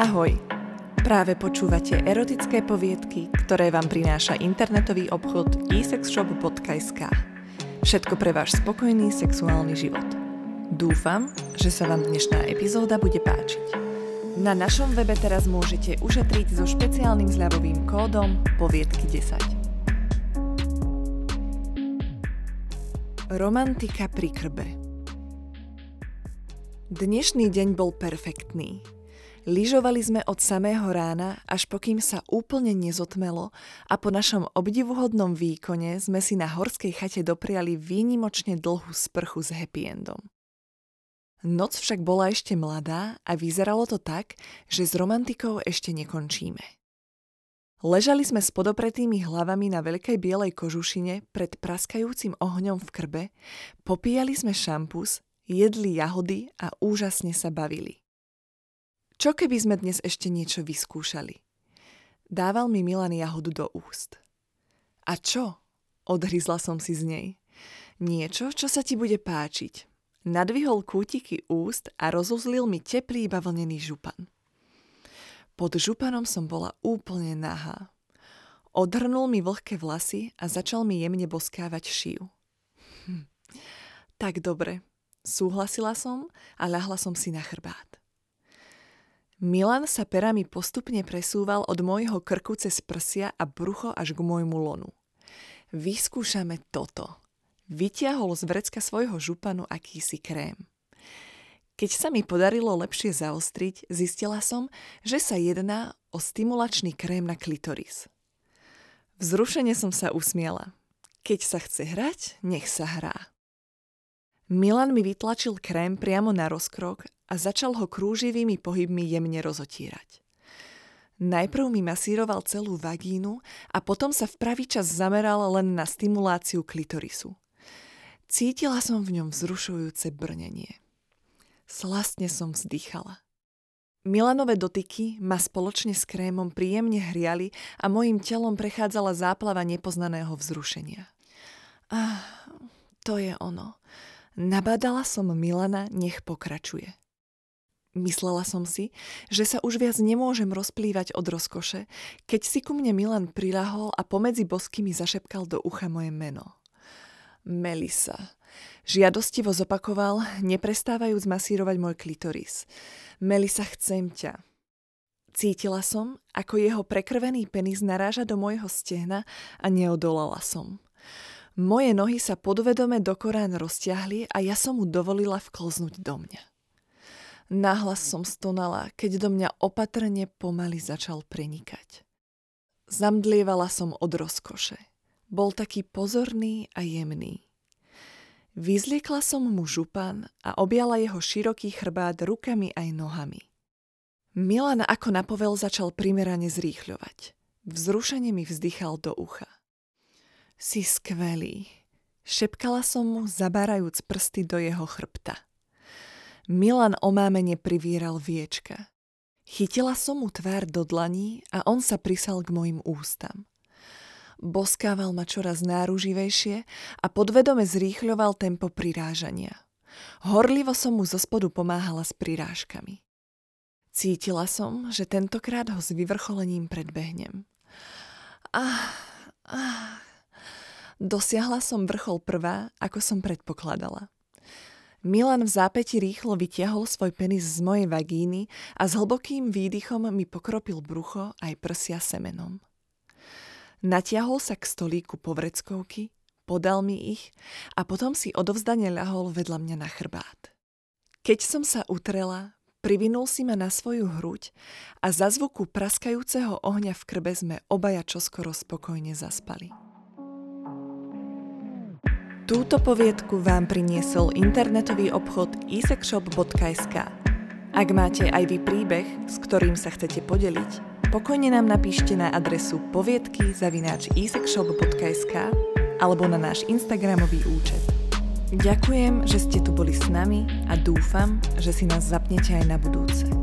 Ahoj! Práve počúvate erotické poviedky, ktoré vám prináša internetový obchod esexshop.sk. Všetko pre váš spokojný sexuálny život. Dúfam, že sa vám dnešná epizóda bude páčiť. Na našom webe teraz môžete ušetriť so špeciálnym zľavovým kódom poviedky 10. Romantika pri krbe Dnešný deň bol perfektný. Lyžovali sme od samého rána, až pokým sa úplne nezotmelo a po našom obdivuhodnom výkone sme si na horskej chate dopriali výnimočne dlhú sprchu s happy endom. Noc však bola ešte mladá a vyzeralo to tak, že s romantikou ešte nekončíme. Ležali sme s podopretými hlavami na veľkej bielej kožušine pred praskajúcim ohňom v krbe, popíjali sme šampus, jedli jahody a úžasne sa bavili. Čo keby sme dnes ešte niečo vyskúšali? Dával mi Milan jahodu do úst. A čo? Odhryzla som si z nej. Niečo, čo sa ti bude páčiť. Nadvihol kútiky úst a rozuzlil mi teplý bavlnený župan. Pod županom som bola úplne nahá. Odhrnul mi vlhké vlasy a začal mi jemne boskávať šiju. Hm. Tak dobre, súhlasila som a ľahla som si na chrbát. Milan sa perami postupne presúval od môjho krku cez prsia a brucho až k môjmu lonu. Vyskúšame toto. Vytiahol z vrecka svojho županu akýsi krém. Keď sa mi podarilo lepšie zaostriť, zistila som, že sa jedná o stimulačný krém na klitoris. Vzrušene som sa usmiela. Keď sa chce hrať, nech sa hrá. Milan mi vytlačil krém priamo na rozkrok a začal ho krúživými pohybmi jemne rozotírať. Najprv mi masíroval celú vagínu a potom sa v pravý čas zameral len na stimuláciu klitorisu. Cítila som v ňom vzrušujúce brnenie. Slastne som vzdychala. Milanové dotyky ma spoločne s krémom príjemne hriali a mojim telom prechádzala záplava nepoznaného vzrušenia. Ah, to je ono. Nabádala som Milana, nech pokračuje. Myslela som si, že sa už viac nemôžem rozplývať od rozkoše, keď si ku mne Milan prilahol a pomedzi bosky zašepkal do ucha moje meno. Melisa. Žiadostivo zopakoval, neprestávajúc masírovať môj klitoris. Melisa, chcem ťa. Cítila som, ako jeho prekrvený penis naráža do môjho stehna a neodolala som. Moje nohy sa podvedome do Korán rozťahli a ja som mu dovolila vklznúť do mňa. Nahlas som stonala, keď do mňa opatrne pomaly začal prenikať. Zamdlievala som od rozkoše. Bol taký pozorný a jemný. Vyzliekla som mu župan a objala jeho široký chrbát rukami aj nohami. Milan ako napovel začal primerane zrýchľovať. Vzrušene mi vzdychal do ucha. Si skvelý. Šepkala som mu, zabárajúc prsty do jeho chrbta. Milan omámene privíral viečka. Chytila som mu tvár do dlaní a on sa prisal k mojim ústam. Boskával ma čoraz náruživejšie a podvedome zrýchľoval tempo prirážania. Horlivo som mu zo spodu pomáhala s prirážkami. Cítila som, že tentokrát ho s vyvrcholením predbehnem. Ah, ah. Dosiahla som vrchol prvá, ako som predpokladala. Milan v zápäti rýchlo vytiahol svoj penis z mojej vagíny a s hlbokým výdychom mi pokropil brucho aj prsia semenom. Natiahol sa k stolíku povreckovky, podal mi ich a potom si odovzdane ľahol vedľa mňa na chrbát. Keď som sa utrela, privinul si ma na svoju hruď a za zvuku praskajúceho ohňa v krbe sme obaja čoskoro spokojne zaspali. Túto poviedku vám priniesol internetový obchod isexshop.sk. Ak máte aj vy príbeh, s ktorým sa chcete podeliť, pokojne nám napíšte na adresu poviedky zavináč isexshop.sk alebo na náš Instagramový účet. Ďakujem, že ste tu boli s nami a dúfam, že si nás zapnete aj na budúce.